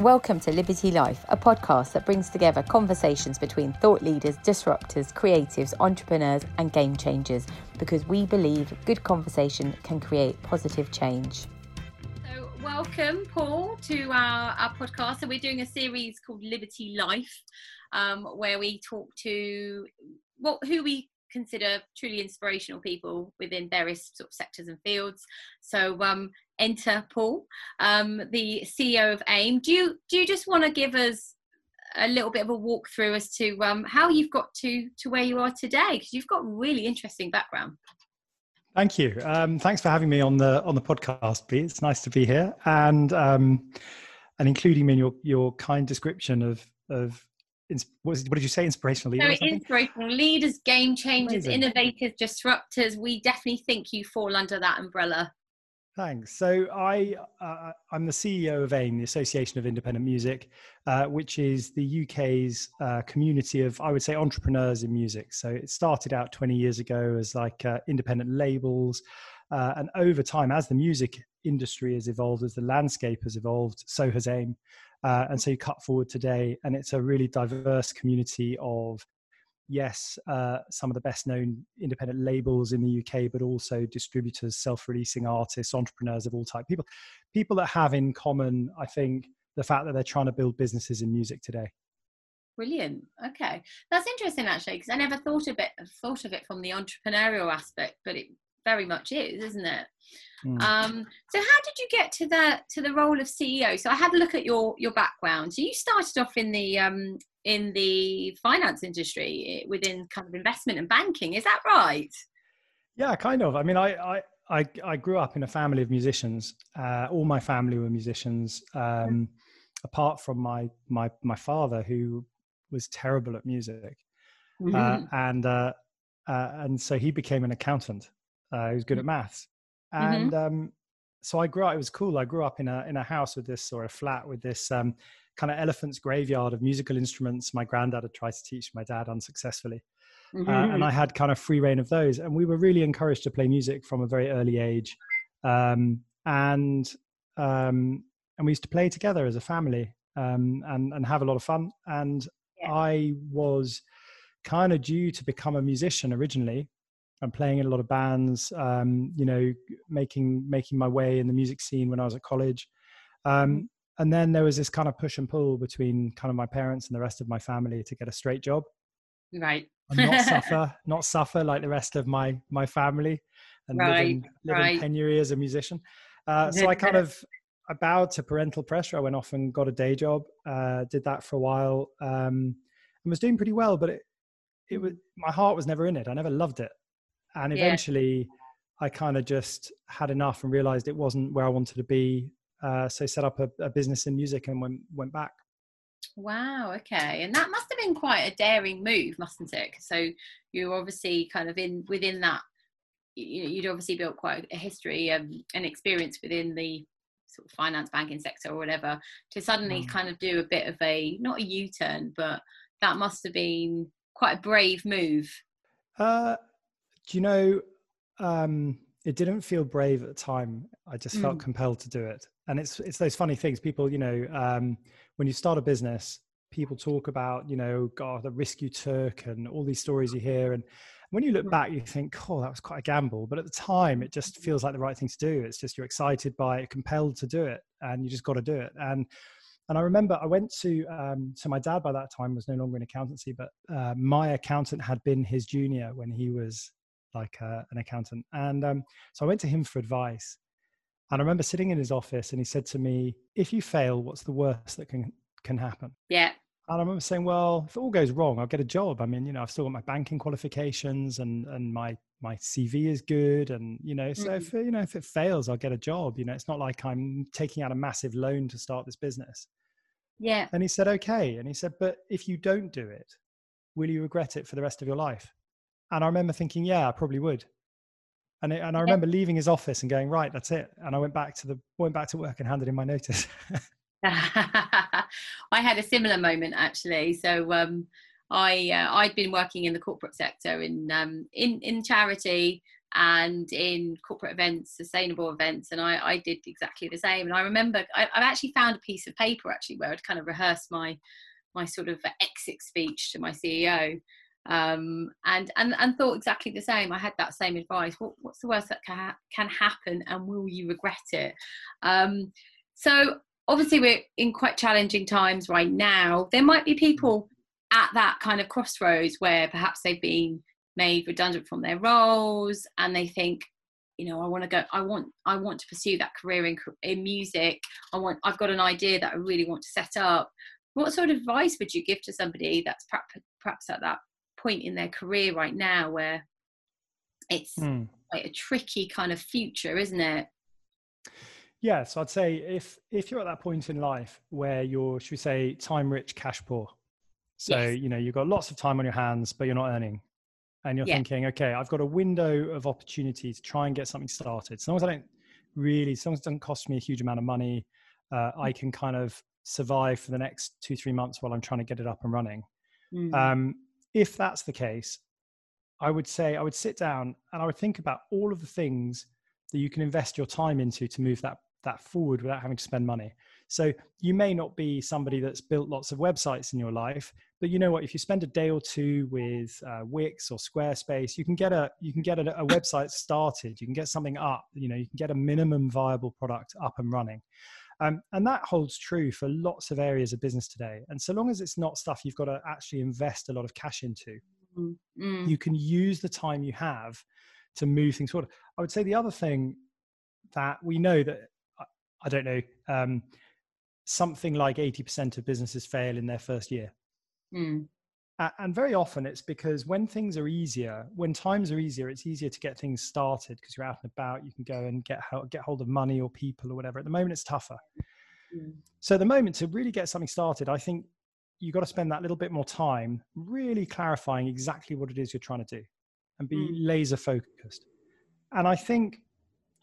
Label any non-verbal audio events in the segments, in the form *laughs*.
Welcome to Liberty Life, a podcast that brings together conversations between thought leaders, disruptors, creatives, entrepreneurs, and game changers because we believe good conversation can create positive change. So, welcome, Paul, to our, our podcast. So, we're doing a series called Liberty Life, um, where we talk to what who we consider truly inspirational people within various sort of sectors and fields. So um, enter Paul, um, the CEO of AIM. Do you do you just want to give us a little bit of a walkthrough as to um, how you've got to to where you are today? Because you've got really interesting background. Thank you. Um, thanks for having me on the on the podcast, Pete. It's nice to be here and um, and including me in your your kind description of of what, what, did you say? Inspirational leaders? So inspirational leaders, game changers, Amazing. innovators, disruptors. We definitely think you fall under that umbrella. Thanks. So I uh, I'm the CEO of AIM, the Association of Independent Music, uh, which is the UK's uh, community of I would say entrepreneurs in music. So it started out 20 years ago as like uh, independent labels, uh, and over time, as the music industry has evolved, as the landscape has evolved, so has AIM. Uh, and so you cut forward today, and it's a really diverse community of, yes, uh, some of the best known independent labels in the UK, but also distributors, self releasing artists, entrepreneurs of all type, people, people that have in common, I think, the fact that they're trying to build businesses in music today. Brilliant. Okay, that's interesting actually, because I never thought of it thought of it from the entrepreneurial aspect, but it very much is, isn't it? Mm. Um, so how did you get to the to the role of CEO? So I had a look at your your background. So you started off in the um, in the finance industry eh, within kind of investment and banking. Is that right? Yeah, kind of. I mean, I I I, I grew up in a family of musicians. Uh, all my family were musicians, um, mm. apart from my my my father, who was terrible at music, mm-hmm. uh, and uh, uh, and so he became an accountant. Uh, he was good at maths, Mm-hmm. and mm-hmm. um, so I grew up. It was cool. I grew up in a in a house with this or a flat with this um, kind of elephant's graveyard of musical instruments. My granddad had tried to teach my dad unsuccessful Uh, and mm-hmm. I had kind of free rein of those. And we were really encouraged to play music from a very early age, um, and um, and we used to play together as a family um, and and have a lot of fun. And yeah. I was kind of due to become a musician originally I'm playing in a lot of bands, um, you know, making making my way in the music scene when I was at college. Um, mm-hmm. and then there was this kind of push and pull between kind of my parents and the rest of my family to get a straight job. Right. and not *laughs* suffer, not suffer like the rest of my my family, and right. living, living right. penury as a musician. Uh, so I kind of *laughs* I bowed to parental pressure. I went off and got a day job. Uh, did that for a while um, and was doing pretty well, but it it was my heart was never in it. I never loved it and eventually yeah. i kind of just had enough and realized it wasn't where i wanted to be uh, so set up a, a, business in music and went went back wow okay and that must have been quite a daring move mustn't it so you're obviously kind of in within that you, would obviously built quite a history um, and experience within the sort of finance banking sector or whatever to suddenly mm. kind of do a bit of a not a u-turn but that must have been quite a brave move uh, do you know um, it didn't feel brave at the time. I just felt mm. compelled to do it. And it's it's those funny things. People you know um, when you start a business people talk about you know god the risk you took and all these stories you hear. And when you look mm. back you think oh that was quite a gamble. But at the time it just feels like the right thing to do. It's just you're excited by it compelled to do it and you just got to do it. And and I remember I went to um, so my dad by that time was no longer in accountancy, but uh, my accountant had been his junior when he was like uh, an accountant. And um, so I went to him for advice. And I remember sitting in his office and he said to me, if you fail, what's the worst that can, can happen? Yeah. And I remember saying, well, if it all goes wrong, I'll get a job. I mean, you know, I've still got my banking qualifications and, and my, my CV is good. And, you know, so mm-hmm. if, you know, if it fails, I'll get a job. You know, it's not like I'm taking out a massive loan to start this business. Yeah. And he said, okay. And he said, but if you don't do it, will you regret it for the rest of your life? And I remember thinking, yeah, I probably would. And, it, and I remember leaving his office and going, right, that's it. And I went back to the went back to work and handed in my notice. *laughs* *laughs* I had a similar moment actually. So um, I uh, I'd been working in the corporate sector in um, in in charity and in corporate events, sustainable events, and I, I did exactly the same. And I remember I, have actually found a piece of paper actually where I'd kind of rehearsed my my sort of exit speech to my CEO, um, and and and thought exactly the same. I had that same advice. What, what's the worst that can, ha- can happen, and will you regret it? Um, so obviously we're in quite challenging times right now. There might be people at that kind of crossroads where perhaps they've been made redundant from their roles and they think you know i want to go i want i want to pursue that career in, in music i want i've got an idea that i really want to set up what sort of advice would you give to somebody that's perhaps, perhaps at that point in their career right now where it's mm. quite a tricky kind of future isn't it yeah so i'd say if if you're at that point in life where you're should we say time rich cash poor so yes. you know you've got lots of time on your hands but you're not earning and you're yeah. thinking okay i've got a window of opportunity to try and get something started as long as i don't really as long as it doesn't cost me a huge amount of money uh, i can kind of survive for the next two three months while i'm trying to get it up and running mm. um, if that's the case i would say i would sit down and i would think about all of the things that you can invest your time into to move that that forward without having to spend money so you may not be somebody that's built lots of websites in your life, but you know what? If you spend a day or two with uh, Wix or Squarespace, you can get a you can get a, a website started. You can get something up. You know, you can get a minimum viable product up and running. Um, and that holds true for lots of areas of business today. And so long as it's not stuff you've got to actually invest a lot of cash into, mm. you can use the time you have to move things forward. I would say the other thing that we know that I don't know. Um, something like 80% of businesses fail in their first year. Mm. And very often it's because when things are easier, when times are easier, it's easier to get things started because you're out and about. You can go and get get hold of money or people or whatever. At the moment, it's tougher. Mm. So the moment to really get something started, I think you've got to spend that little bit more time really clarifying exactly what it is you're trying to do and be mm. laser focused. And I think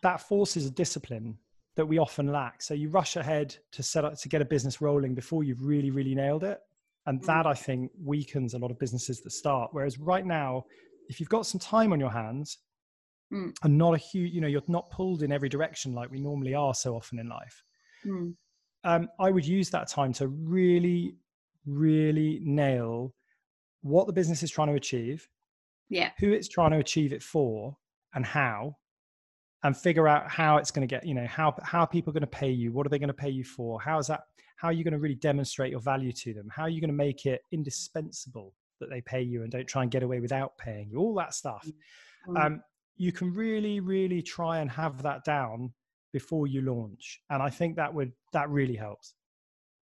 that forces a discipline that we often lack. So you rush ahead to set up to get a business rolling before you've really, really nailed it. And mm. that I think weakens a lot of businesses that start. Whereas right now, if you've got some time on your hands mm. and not a huge, you know, you're not pulled in every direction like we normally are so often in life. Mm. Um, I would use that time to really, really nail what the business is trying to achieve, yeah, who it's trying to achieve it for, and how, and figure out how it's going to get you know how how are people going to pay you? What are they going to pay you for? How is that how are you going to really demonstrate your value to them? How are you going to make it indispensable that they pay you and don't try and get away without paying you? All that stuff. Mm-hmm. um, you can really really try and have that down before you launch and i think that would that really helps.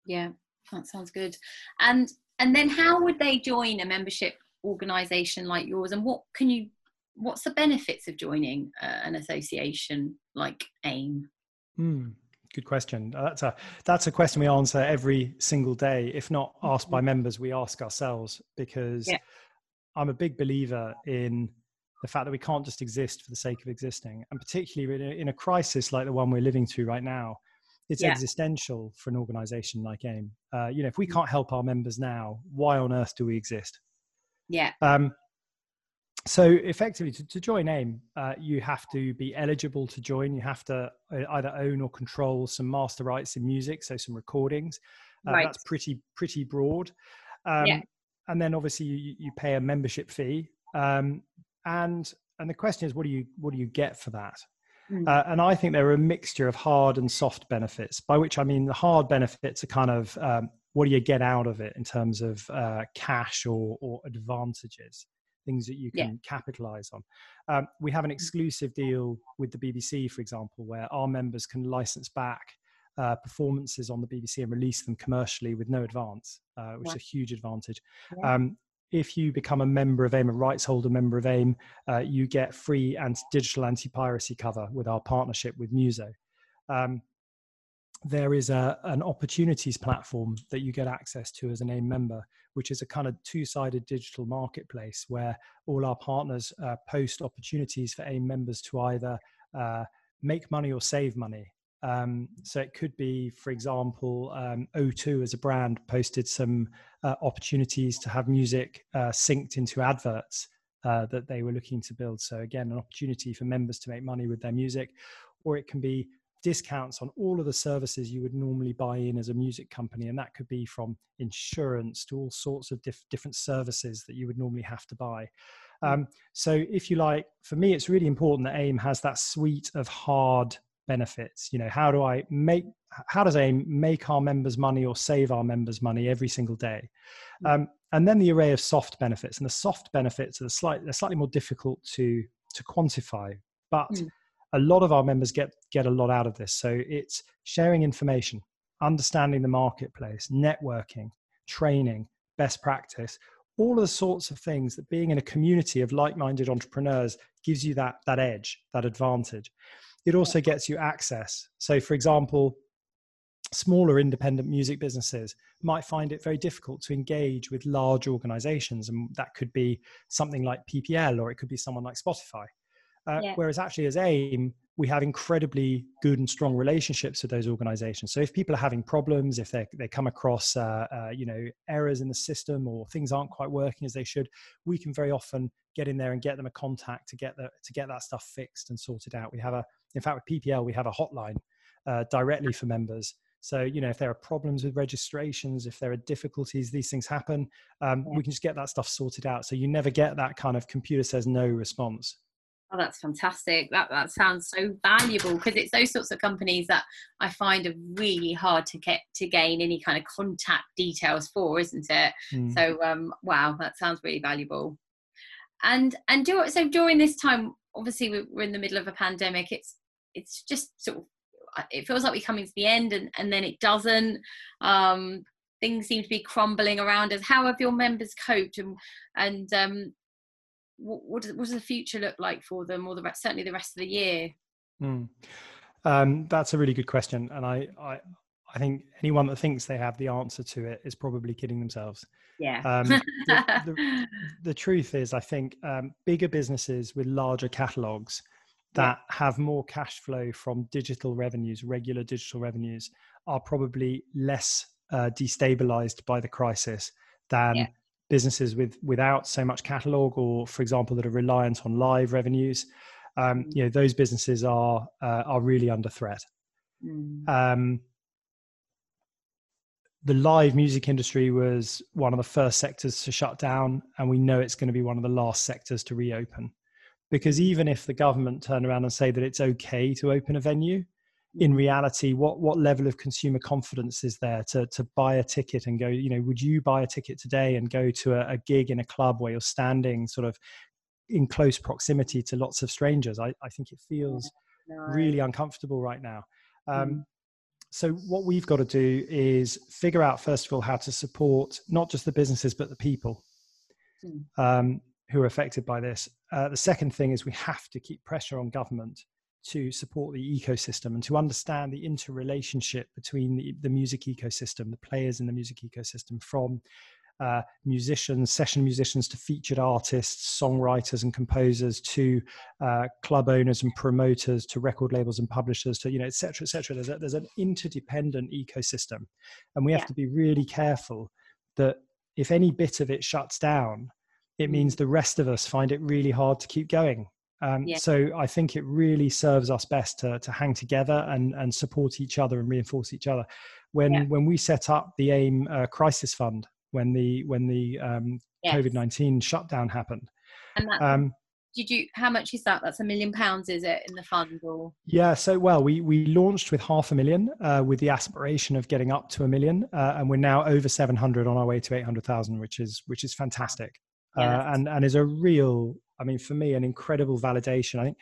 Yeah that sounds good. And and then how would they join a membership organization like yours and what can you what's the benefits of joining uh, an association like AIM? Mm, good question. Uh, that's a that's a question we answer every single day. If not asked by mm-hmm. members, we ask ourselves because yeah. I'm a big believer in the fact that we can't just exist for the sake of existing, and particularly in a, in a crisis like the one we're living through right now. It's yeah. existential for an organization like AIM. Uh, you know, if we mm-hmm. can't help our members now, why on earth do we exist? Yeah. Um, so effectively to, to join aim uh, you have to be eligible to join you have to uh, either own or control some master rights in music so some recordings uh, right. that's pretty pretty broad um, yeah. and then obviously you, you pay a membership fee um, and and the question is what do you what do you get for that mm. uh, and i think there are a mixture of hard and soft benefits by which i mean the hard benefits are kind of um, what do you get out of it in terms of uh, cash or, or advantages things that you can yeah. capitalize on. Um, we have an mm. exclusive deal with the BBC, for example, where our members can license back uh, performances on the BBC and release them commercially with no advance, uh, which is a huge advantage. Yeah. Um, if you become a member of AIM, a rights holder member of AIM, uh, you get free and digital anti-piracy cover with our partnership with Muso. Um, there is a, an opportunities platform that you get access to as an AIM member, which is a kind of two-sided digital marketplace where all our partners uh, post opportunities for AIM members to either uh, make money or save money. Um, so it could be, for example, um, O2 as a brand posted some uh, opportunities to have music uh, synced into adverts uh, that they were looking to build. So again, an opportunity for members to make money with their music, or it can be discounts on all of the services you would normally buy in as a music company and that could be from insurance to all sorts of diff- different services that you would normally have to buy. Um, so if you like for me it's really important that aim has that suite of hard benefits. You know how do i make how does aim make our members money or save our members money every single day? Hmm. um, and then the array of soft benefits and the soft benefits are slightly, they're slightly more difficult to to quantify but mm a lot of our members get get a lot out of this. So it's sharing information, understanding the marketplace, networking, training, best practice, all of the sorts of things that being in a community of like-minded entrepreneurs gives you that that edge, that advantage. It also gets you access. So for example, smaller independent music businesses might find it very difficult to engage with large organizations and that could be something like PPL or it could be someone like Spotify uh, yeah. Whereas actually, as AIM, we have incredibly good and strong relationships with those organizations. So if people are having problems, if they they come across uh, uh, you know errors in the system or things aren't quite working as they should, we can very often get in there and get them a contact to get the, to get that stuff fixed and sorted out. We have a in fact with PPL we have a hotline uh, directly for members. So you know if there are problems with registrations, if there are difficulties, these things happen. Um. We can just get that stuff sorted out. So you never get that kind of computer says no response. Oh, that's fantastic. That that sounds so valuable because it's those sorts of companies that I find are really hard to get to gain any kind of contact details for, isn't it? Mm. So um, wow, that sounds really valuable. And and do, so during this time, obviously we're in the middle of a pandemic. It's it's just sort of it feels like we're coming to the end, and and then it doesn't. Um, things seem to be crumbling around us. How have your members coped, and and um, what, what, does, what does the future look like for them or the rest, certainly the rest of the year mm. um, that's a really good question and I, I i think anyone that thinks they have the answer to it is probably kidding themselves yeah um, *laughs* the, the, the, truth is i think um, bigger businesses with larger catalogs that yeah. have more cash flow from digital revenues regular digital revenues are probably less uh, destabilized by the crisis than yeah businesses with without so much catalog or for example that are reliant on live revenues um, you know those businesses are uh, are really under threat mm. um, the live music industry was one of the first sectors to shut down and we know it's going to be one of the last sectors to reopen because even if the government turn around and say that it's okay to open a venue in reality what what level of consumer confidence is there to to buy a ticket and go you know would you buy a ticket today and go to a, a gig in a club where you're standing sort of in close proximity to lots of strangers i, I think it feels no. really uncomfortable right now um, mm. so what we've got to do is figure out first of all how to support not just the businesses but the people mm. um, who are affected by this uh, the second thing is we have to keep pressure on government to support the ecosystem and to understand the interrelationship between the, the music ecosystem, the players in the music ecosystem, from uh, musicians, session musicians, to featured artists, songwriters, and composers, to uh, club owners and promoters, to record labels and publishers, to you know, et cetera, et cetera. There's, a, there's an interdependent ecosystem, and we have yeah. to be really careful that if any bit of it shuts down, it means mm. the rest of us find it really hard to keep going. Um, yeah. So I think it really serves us best to, to hang together and, and support each other and reinforce each other. When yeah. when we set up the AIM uh, Crisis Fund, when the when the um, yes. COVID nineteen shutdown happened, and that, um, did you? How much is that? That's a million pounds, is it, in the fund? Or yeah, so well, we we launched with half a million, uh, with the aspiration of getting up to a million, uh, and we're now over seven hundred on our way to eight hundred thousand, which is which is fantastic. Yeah, uh, and and is a real I mean, for me, an incredible validation. I think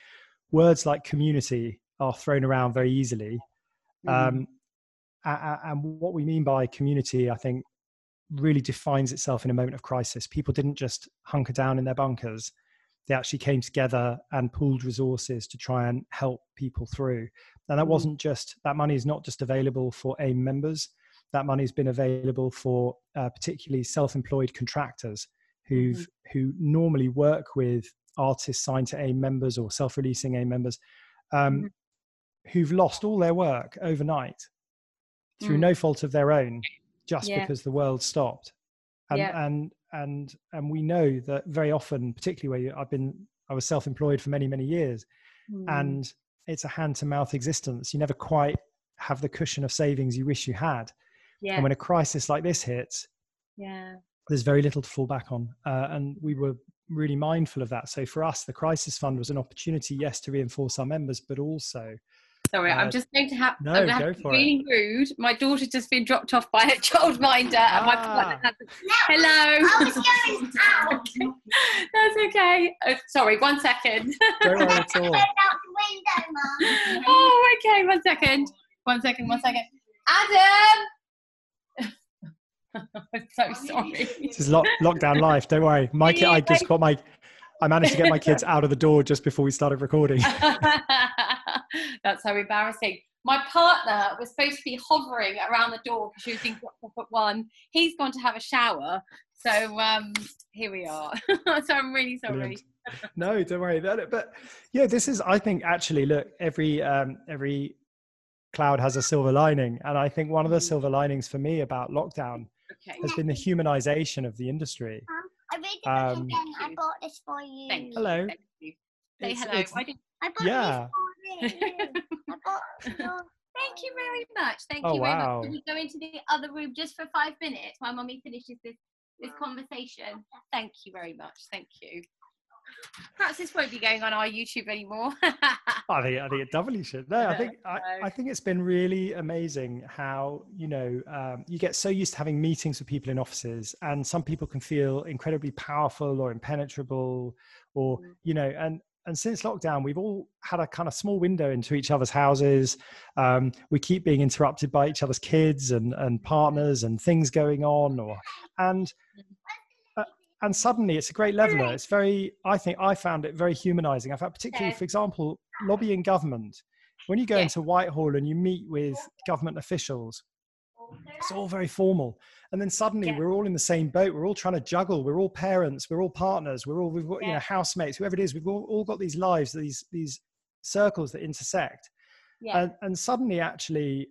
words like community are thrown around very easily. Mm. Um, and what we mean by community, I think, really defines itself in a moment of crisis. People didn't just hunker down in their bunkers, they actually came together and pooled resources to try and help people through. And that mm. wasn't just, that money is not just available for AIM members, that money has been available for uh, particularly self employed contractors who've mm-hmm. who normally work with artists signed to AIM members or self-releasing AIM members um, mm-hmm. who've lost all their work overnight through mm. no fault of their own just yeah. because the world stopped and Yeah. and and and we know that very often particularly where i've been i was self-employed for many many years Mm. and it's a hand to mouth existence you never quite have the cushion of savings you wish you had yeah, and when a crisis like this hits yeah, there's very little to fall back on uh, and we were really mindful of that so for us the crisis fund was an opportunity yes to reinforce our members but also Sorry, I'm Uh, just going to have. no, I'm going to go have to for it. really rude. My daughter's just been dropped off by a *laughs* childminder, and my partner Ah. hasn't. Hello. I was *laughs* going out. That's okay. Oh, sorry, one second. don't worry at *laughs* all the window, Mum. oh, okay. One second. One second. One second. Adam. *laughs* I'm so sorry. this is lock, lockdown life don't worry my kid i just got my i managed to get my *laughs* kids out of the door just before we started recording *laughs* That's so embarrassing. My partner was supposed to be hovering around the door because she was being dropped at one. He's gone to have a shower. So um, here we are. so I'm really sorry. Brilliant. no don't worry about it but yeah this is i think actually look every um every cloud has a silver lining and i think one of the Mm. silver linings for me about lockdown Okay. has been the humanization of the industry I read it Um, again. I bought this for you. Thank you. hello Thank you. Say It's- hello. it's- Why did- I bought Yeah. this for you. I bought *laughs* your Thank you very much. Thank Oh, you very wow. much. Can we go into the other room just for five minutes while mommy finishes this, this conversation? Thank you very much. Thank you. Perhaps this won't be going on our YouTube anymore. *laughs* I think I think it doubly should. No, I think I. I think it's been really amazing how you know um, you get so used to having meetings with people in offices, and some people can feel incredibly powerful or impenetrable, or Mm. you know, and and since lockdown, we've all had a kind of small window into each other's houses. Um, we keep being interrupted by each other's kids and and partners and things going on, or and uh, and suddenly it's a great leveler. It's very, I think, I found it very humanizing. I found, particularly, Yeah. for example, lobbying government. When you go Yeah. into Whitehall and you meet with government officials, it's all very formal. And then suddenly Yeah. we're all in the same boat. We're all trying to juggle. We're all parents. We're all partners. We're all, we've got, you know, housemates, whoever it is. We've all, all got these lives, these, these circles that intersect. yeah. And, and suddenly, actually,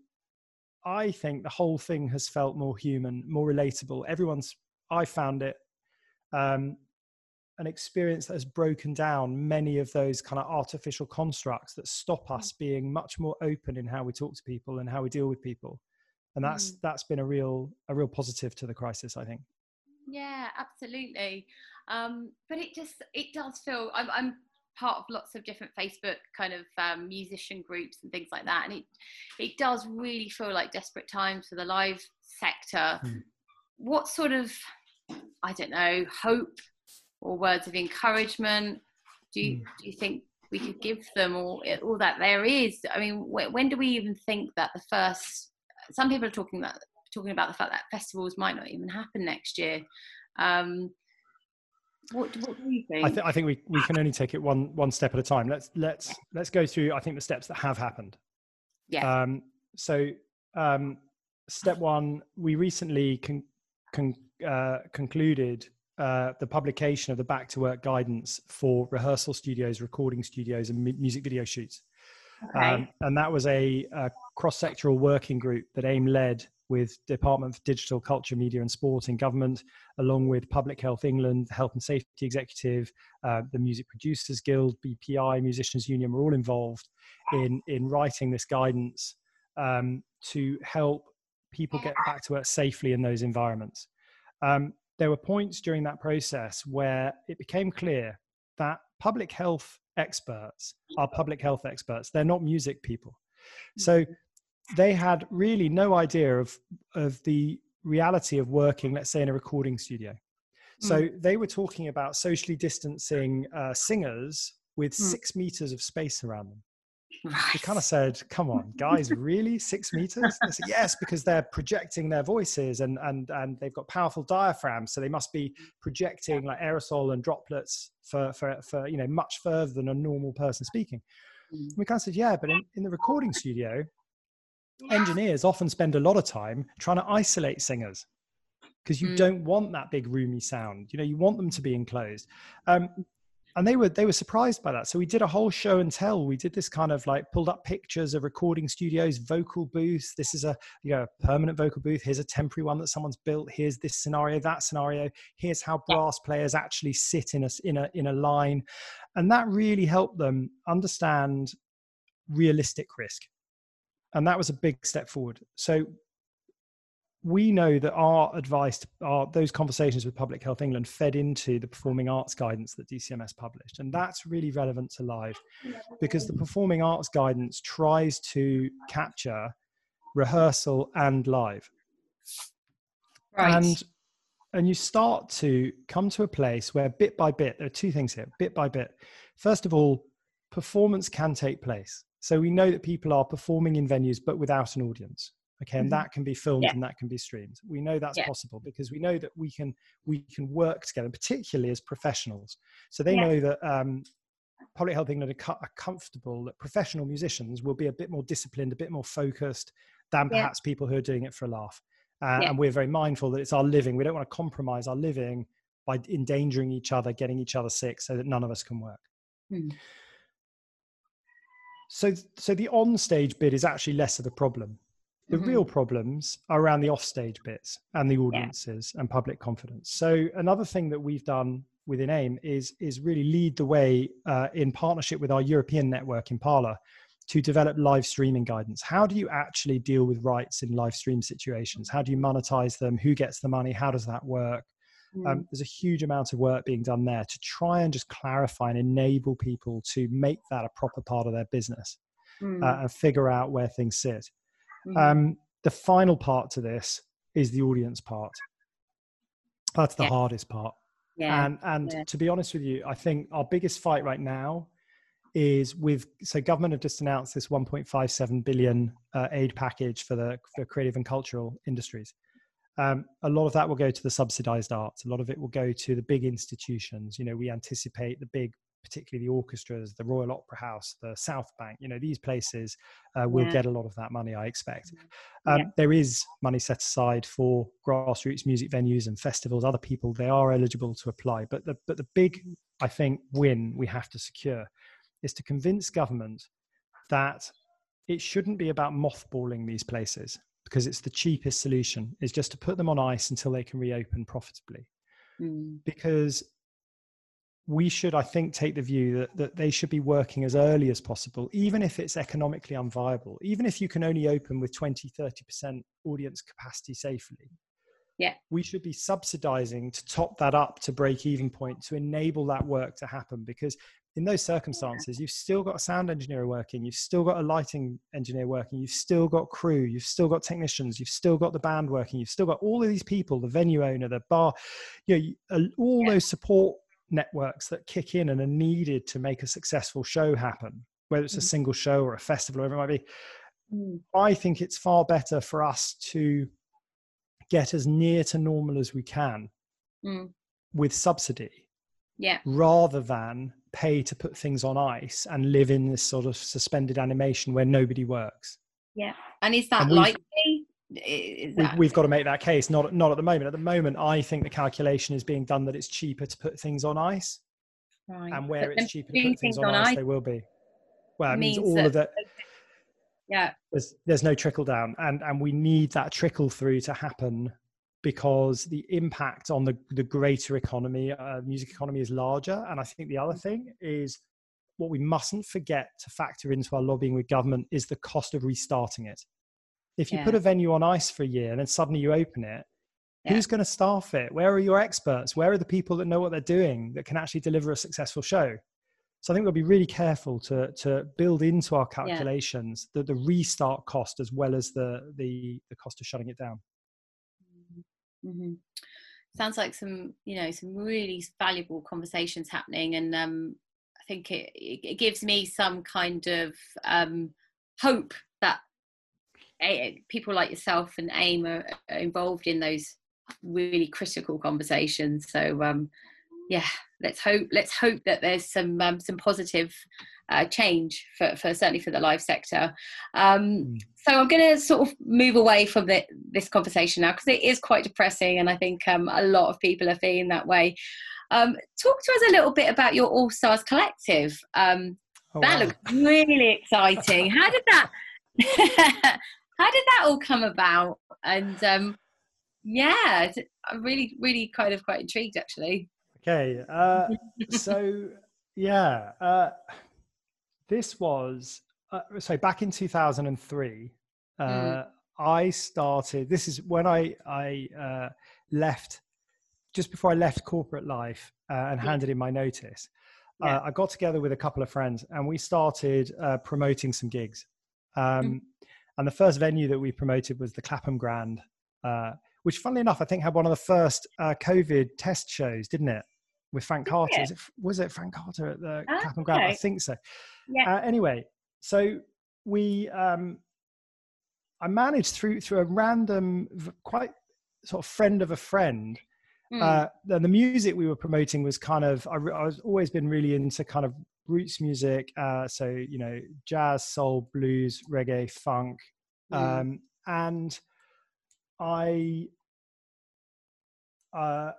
I think the whole thing has felt more human, more relatable. Everyone's, I found it um, an experience that has broken down many of those kind of artificial constructs that stop us being much more open in how we talk to people and how we deal with people. And that's that's been a real a real positive to the crisis, I think. Yeah, absolutely. Um, but it just it does feel I'm, I'm part of lots of different Facebook kind of um, musician groups and things like that, and it it does really feel like desperate times for the live sector. Hmm. What sort of I don't know hope or words of encouragement do you, Hmm. do you think we could give them, or all that there is? I mean, wh- when do we even think that the first? Some people are talking that talking about the fact that festivals might not even happen next year. Um, what, what do you think? I, th- I think we, we can only take it one one step at a time. Let's let's let's go through. I think the steps that have happened. yeah. Um, so um, step one, we recently con- con- uh, concluded uh, the publication of the back to work guidance for rehearsal studios, recording studios, and mu- music video shoots. okay. Um, and that was a, a cross-sectoral working group that AIM led with Department for Digital Culture, Media and Sport in government, along with Public Health England, the Health and Safety Executive, uh, the Music Producers Guild, BPI, Musicians Union were all involved in, in writing this guidance um, to help people get back to work safely in those environments. Um, there were points during that process where it became clear that public health experts are public health experts. They're not music people. So they had really no idea of, of the reality of working, let's say, in a recording studio. So they were talking about socially distancing uh, singers with Mm. six meters of space around them. We Right. kind of said, "Come on, guys, *laughs* really six meters?" Said, yes, because they're projecting their voices and and and they've got powerful diaphragms, so they must be projecting like aerosol and droplets for for for you know much further than a normal person speaking. Mm. We kind of said, "Yeah, but in, in the recording studio, engineers often spend a lot of time trying to isolate singers." Because you Mm. don't want that big roomy sound, you know. You want them to be enclosed. Um, and they were they were surprised by that. So we did a whole show and tell. We did this kind of like pulled up pictures of recording studios vocal booths. This is a you know a permanent vocal booth. Here's a temporary one that someone's built. Here's this scenario that scenario. Here's how brass players actually sit in a in a in a line. And that really helped them understand realistic risk. And that was a big step forward. So we know that our advice, our, those conversations with Public Health England fed into the performing arts guidance that DCMS published. And that's really relevant to live because the performing arts guidance tries to capture rehearsal and live. Right. And and you start to come to a place where bit by bit, there are two things here, bit by bit. First of all, performance can take place. So we know that people are performing in venues but without an audience okay and Mhm. that can be filmed Yeah. and that can be streamed we know that's Yeah. possible because we know that we can we can work together particularly as professionals so they Yeah. know that um, public health england are, are comfortable that professional musicians will be a bit more disciplined a bit more focused than perhaps people who are doing it for a laugh uh, and we're very mindful that it's our living we don't want to compromise our living by endangering each other getting each other sick so that none of us can work Hmm. so so the on stage bit is actually less of a problem the Mhm. real problems are around the offstage bits and the audiences and public confidence. So another thing that we've done within AIM is is really lead the way uh, in partnership with our European network in Impala to develop live streaming guidance. How do you actually deal with rights in live stream situations? How do you monetize them? Who gets the money? How does that work? Mm. Um, there's a huge amount of work being done there to try and just clarify and enable people to make that a proper part of their business Mm. uh, and figure out where things sit. Mhm. Um, the final part to this is the audience part. That's the Yeah. hardest part. yeah. And and yeah. to be honest with you, I think our biggest fight right now is with so government have just announced this 1.57 billion uh, aid package for the for creative and cultural industries. Um, a lot of that will go to the subsidized arts. A lot of it will go to the big institutions. You know, we anticipate the big, particularly the orchestras, the Royal Opera House, the South Bank. You know, these places uh, will Yeah. get a lot of that money. I expect. Yeah. Um, There is money set aside for grassroots music venues and festivals. Other people they are eligible to apply, but the but the big, I think, win we have to secure is to convince government that it shouldn't be about mothballing these places because it's the cheapest solution is just to put them on ice until they can reopen profitably Mm. because we should i think take the view that, that they should be working as early as possible even if it's economically unviable even if you can only open with 20 30% audience capacity safely Yeah. we should be subsidizing to top that up to break even point to enable that work to happen because in those circumstances you've still got a sound engineer working you've still got a lighting engineer working you've still got crew you've still got technicians you've still got the band working you've still got all of these people the venue owner the bar you know all Yeah. those support networks that kick in and are needed to make a successful show happen whether it's a Mhm. single show or a festival or whatever it might be Mm. I think it's far better for us to get as near to normal as we can Mm. with subsidy Yeah. rather than pay to put things on ice and live in this sort of suspended animation where nobody works. Yeah. And is that And likely? I- Is We've, that, we've got to make that case, not, not at the moment. At the moment, I think the calculation is being done that it's cheaper to put things on ice, right. and where But it's cheaper to put things on ice, they will be. Well, it means, means all that- of that. Yeah. there's there's no trickle down and and we need that trickle through to happen because the impact on the the greater economy uh, music economy is larger and i think the other thing is what we mustn't forget to factor into our lobbying with government is the cost of restarting it if you put a venue on ice for a year and then suddenly you open it Yeah. who's going to staff it? Where are your experts? Where are the people that know what they're doing that can actually deliver a successful show? So I think we'll be really careful to to build into our calculations the, the restart cost as well as the the the cost of shutting it down. hmm Sounds like some, you know, some really valuable conversations happening, and um, I think it, it gives me some kind of um, hope people like yourself and AIM are, are involved in those really critical conversations. So um, yeah, let's hope let's hope that there's some um, some positive uh, change for, for certainly for the live sector. Um, Mm. so I'm going to sort of move away from the, this conversation now because it is quite depressing, and I think um, a lot of people are feeling that way. Um, talk to us a little bit about your All Stars Collective. Um, Oh, that wow. looks really *laughs* exciting. How did that? *laughs* how did that all come about? And um, yeah, I'm really, really kind of quite intrigued actually. Okay. Uh, so *laughs* yeah, uh, this was uh, so back in 2003. Uh, Mm. I started. This is when I I uh, left just before I left corporate life uh, and Yeah. handed in my notice. Yeah. Uh, I got together with a couple of friends and we started uh, promoting some gigs. Um, Mm. And the first venue that we promoted was the Clapham Grand, uh, which, funnily enough, I think had one of the first uh, COVID test shows, didn't it? With Frank Did Carter. it? Was it, was it Frank Carter at the Ah, Clapham Grand? I think so. Yeah. Uh, anyway, so we, um, I managed through through a random, quite sort of friend of a friend. Mm. Uh, the, music we were promoting was kind of I, was always been really into kind of roots music. Uh, so you know, jazz, soul, blues, reggae, funk, Mm. um, and I, uh,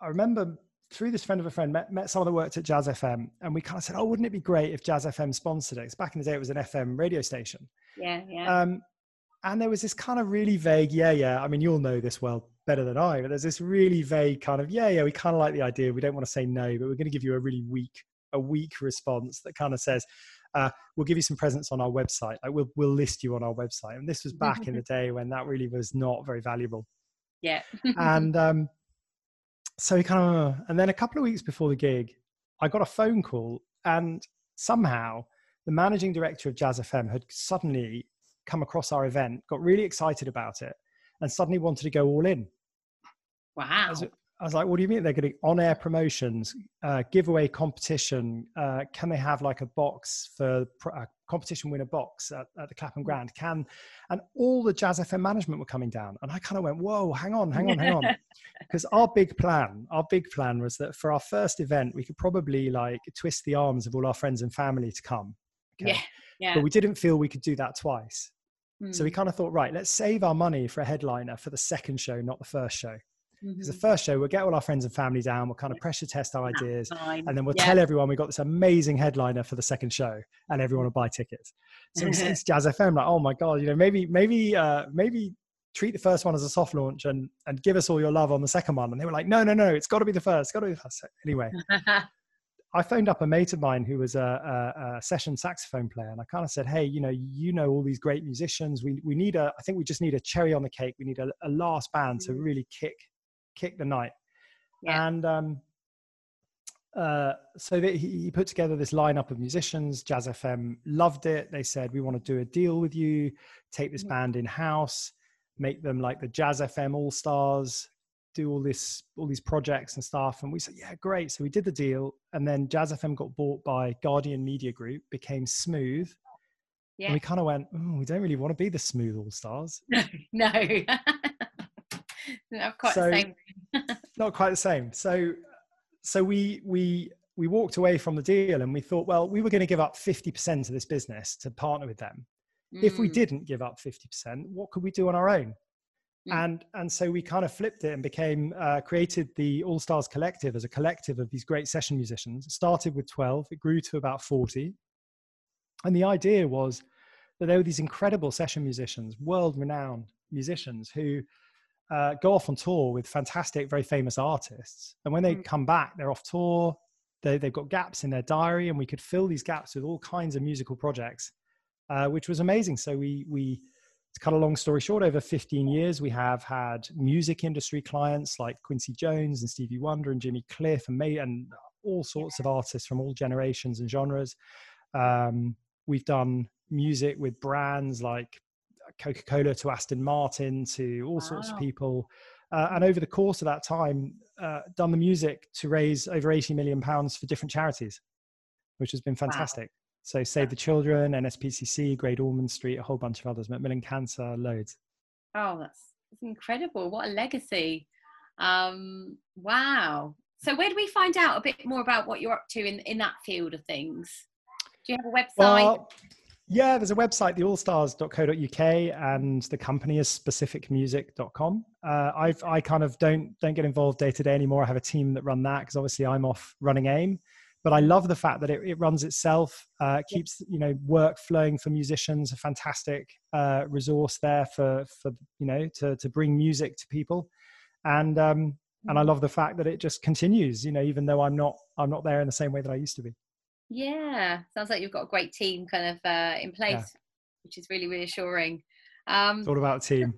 I remember through this friend of a friend met, met someone that worked at Jazz FM, and we kind of said, "Oh, wouldn't it be great if Jazz FM sponsored it?" 'Cause back in the day, it was an FM radio station. yeah, yeah. Um, and there was this kind of really vague, yeah, yeah. I mean, you'll know this well better than I, but there's this really vague kind of, yeah, yeah. We kind of like the idea. We don't want to say no, but we're going to give you a really weak, a weak response that kind of says, uh, "We'll give you some presence on our website. Like we'll we'll list you on our website." And this was *laughs* back in the day when that really was not very valuable. yeah. *laughs* And um, so he kind of, and then a couple of weeks before the gig, I got a phone call, and somehow the managing director of Jazz FM had suddenly come across our event, got really excited about it, and suddenly wanted to go all in. Wow. was, I was like, "What do you mean they're getting on-air promotions, uh, giveaway competition? Uh, can they have like a box for a competition winner box at, at the Clapham Grand? Can and all the Jazz FM management were coming down, and I kind of went, "Whoa, hang on, hang on, hang on," *laughs* because our big plan, our big plan was that for our first event, we could probably like twist the arms of all our friends and family to come. Yeah, yeah. But we didn't feel we could do that twice. So we Mm, kind of thought, right, let's save our money for a headliner for the second show, not the first show. Because the mhm. first show, we'll get all our friends and family down, we'll kind of pressure test our ideas, and then we'll Yeah. tell everyone we've got this amazing headliner for the second show, and everyone will buy tickets. So we said to Jazz FM, like, oh my god, you know, maybe, maybe, uh, maybe treat the first one as a soft launch and and give us all your love on the second one. And they were like, no, no, no, it's got to be the first, it's got to be the first. So anyway, *laughs* I phoned up a mate of mine who was a, a, a session saxophone player, and I kind of said, "Hey, you know, you know all these great musicians. We we need a. I think we just need a cherry on the cake. We need a, a last band to Mm. really kick kick the night." Yeah. And um, uh, so that he, he put together this lineup of musicians. Jazz FM loved it. They said, "We want to do a deal with you. Take this Mhm. band in house, make them like the Jazz FM All Stars." do all this all these projects and stuff and we said yeah great so we did the deal and then jazz fm got bought by guardian media group became smooth and yeah. we kind of went oh, we don't really want to be the smooth all stars *laughs* no. *laughs* Not quite So- the same. *laughs* not quite the same. So so we we we walked away from the deal and we thought well we were going to give up 50% of this business to partner with them. If we Mm, didn't give up 50% what could we do on our own? Mm. and and so we kind of flipped it and became uh, created the all stars collective as a collective of these great session musicians. It started with 12 it grew to about 40 and the idea was that there were these incredible session musicians world renowned musicians who uh, go off on tour with fantastic very famous artists and when they Mm. come back they're off tour they, they've got gaps in their diary and we could fill these gaps with all kinds of musical projects uh, which was amazing so we we to cut a long story short, over 15 years, we have had music industry clients like Quincy Jones and Stevie Wonder and Jimmy Cliff and May and all sorts of artists from all generations and genres. Um, we've done music with brands like Coca Cola to Aston Martin to all sorts of people. Uh, and over the course of that time, uh, done the music to raise over 80 million pounds for different charities, which has been fantastic. So Save the Children, NSPCC, Great Ormond Street, a whole bunch of others, Macmillan Cancer, loads. Oh, that's, that's incredible. What a legacy. Um, wow. So where do we find out a bit more about what you're up to in, in that field of things? Do you have a website? Well, yeah, there's a website, theallstars.co.uk, and the company is specificmusic.com. Uh, I've, I kind of don't don't get involved day to day anymore. I have a team that run that because obviously I'm off running AIM. But I love the fact that it, it runs itself, uh, keeps you know work flowing for musicians. A fantastic uh, resource there for for you know to to bring music to people, and um, and I Mm. love the fact that it just continues. You know, even though I'm not I'm not there in the same way that I used to be. Yeah, sounds like you've got a great team kind of uh, in place, which is really reassuring. Um, It's all about team.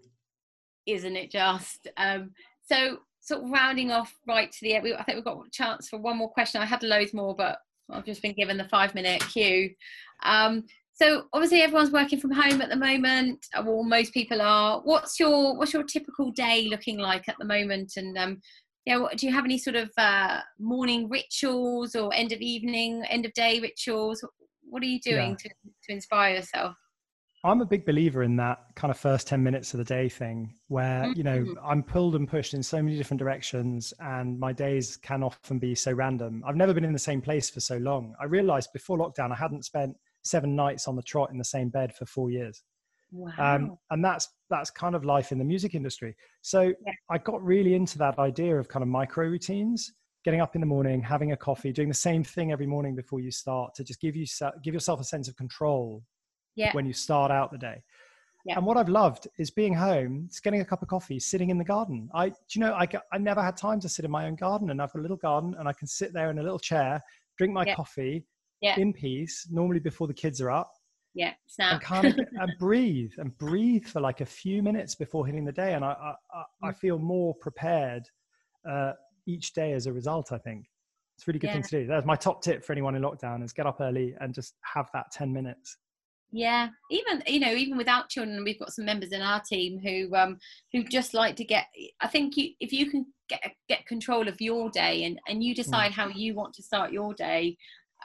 isn't it just? Um, so, sort of rounding off right to the end, we, I think we've got a chance for one more question. I had loads more, but I've just been given the five minute cue. Um, so, obviously, everyone's working from home at the moment. Well, most people are. What's your What's your typical day looking like at the moment? And um, yeah, what, do you have any sort of uh, morning rituals or end of evening, end of day rituals? What are you doing Yeah. to, to inspire yourself? I'm a big believer in that kind of first 10 minutes of the day thing where, you know. I'm pulled and pushed in so many different directions and my days can often be so random. I've never been in the same place for so long. I realized before lockdown, I hadn't spent seven nights on the trot in the same bed for four years. Wow. Um, and that's, that's kind of life in the music industry. So Yeah. I got really into that idea of kind of micro routines, getting up in the morning, having a coffee, doing the same thing every morning before you start to just give you, give yourself a sense of control yeah. when you start out the day. Yeah. And what I've loved is being home, just getting a cup of coffee, sitting in the garden. I, do you know, I, I never had time to sit in my own garden, and I've got a little garden, and I can sit there in a little chair, drink my Yeah. coffee in peace, normally before the kids are up, yeah. Snap. and kind of *laughs* and breathe and breathe for like a few minutes before hitting the day, and I I, I, I feel more prepared uh, each day as a result. I think it's a really good thing to do. That's my top tip for anyone in lockdown: is get up early and just have that ten minutes. Yeah, even you know, even without children, we've got some members in our team who um who just like to get. I think you, if you can get get control of your day and and you decide how you want to start your day,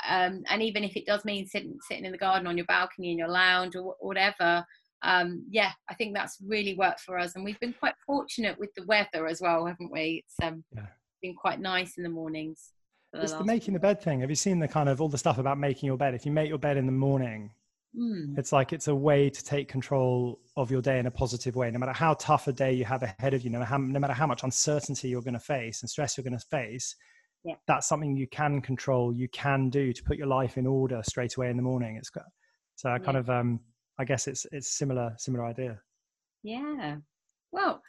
um, and even if it does mean sitting sitting in the garden on your balcony in your lounge or whatever, um, yeah, I think that's really worked for us, and we've been quite fortunate with the weather as well, haven't we? It's um Yeah. been quite nice in the mornings. It's the making the bed thing. Have you seen the kind of all the stuff about making your bed? If you make your bed in the morning, Mm, it's like it's a way to take control of your day in a positive way. No matter how tough a day you have ahead of you, no matter how, no matter how much uncertainty you're going to face and stress you're going to face, Yeah. that's something you can control. You can do to put your life in order straight away in the morning. It's got, so I kind Yeah. of um, I guess it's it's similar similar idea. Yeah. Well,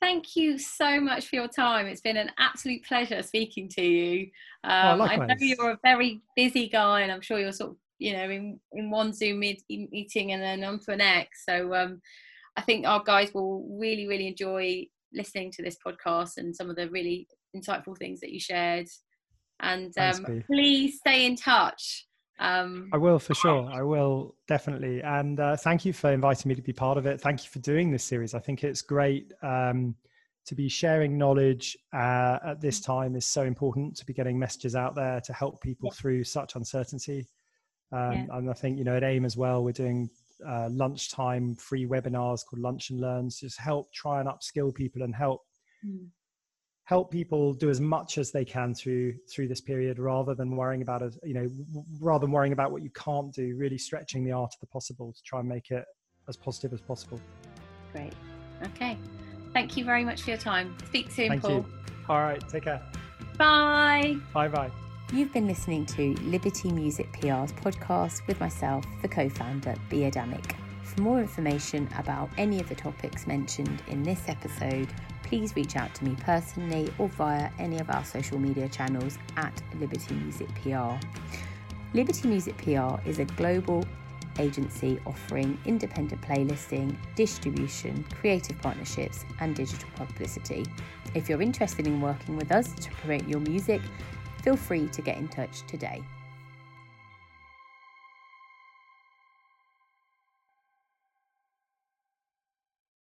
thank you so much for your time. It's been an absolute pleasure speaking to you. Um, I know you're a very busy guy, and I'm sure you're sort of, you know, in, in one Zoom meet, meeting and then on to the next. So um, I think our guys will really, really enjoy listening to this podcast and some of the really insightful things that you shared. And um, please stay in touch. Um, I will for sure. I will definitely. And uh, thank you for inviting me to be part of it. Thank you for doing this series. I think it's great um, to be sharing knowledge uh, at this time is so important to be getting messages out there to help people Yeah. through such uncertainty. Um, Yeah. And I think, you know, at AIM as well, we're doing uh, lunchtime free webinars called Lunch and Learns to just help try and upskill people and help mm, help people do as much as they can through through this period rather than worrying about it you know rather than worrying about what you can't do really stretching the art of the possible to try and make it as positive as possible great. Okay. Thank you very much for your time. Speak soon, thank Paul. you all right take care Bye. bye bye You've been listening to Liberty Music PR's podcast with myself, the co founder, Bea Damick. For more information about any of the topics mentioned in this episode, please reach out to me personally or via any of our social media channels at Liberty Music PR. Liberty Music PR is a global agency offering independent playlisting, distribution, creative partnerships, and digital publicity. If you're interested in working with us to promote your music, feel free to get in touch today.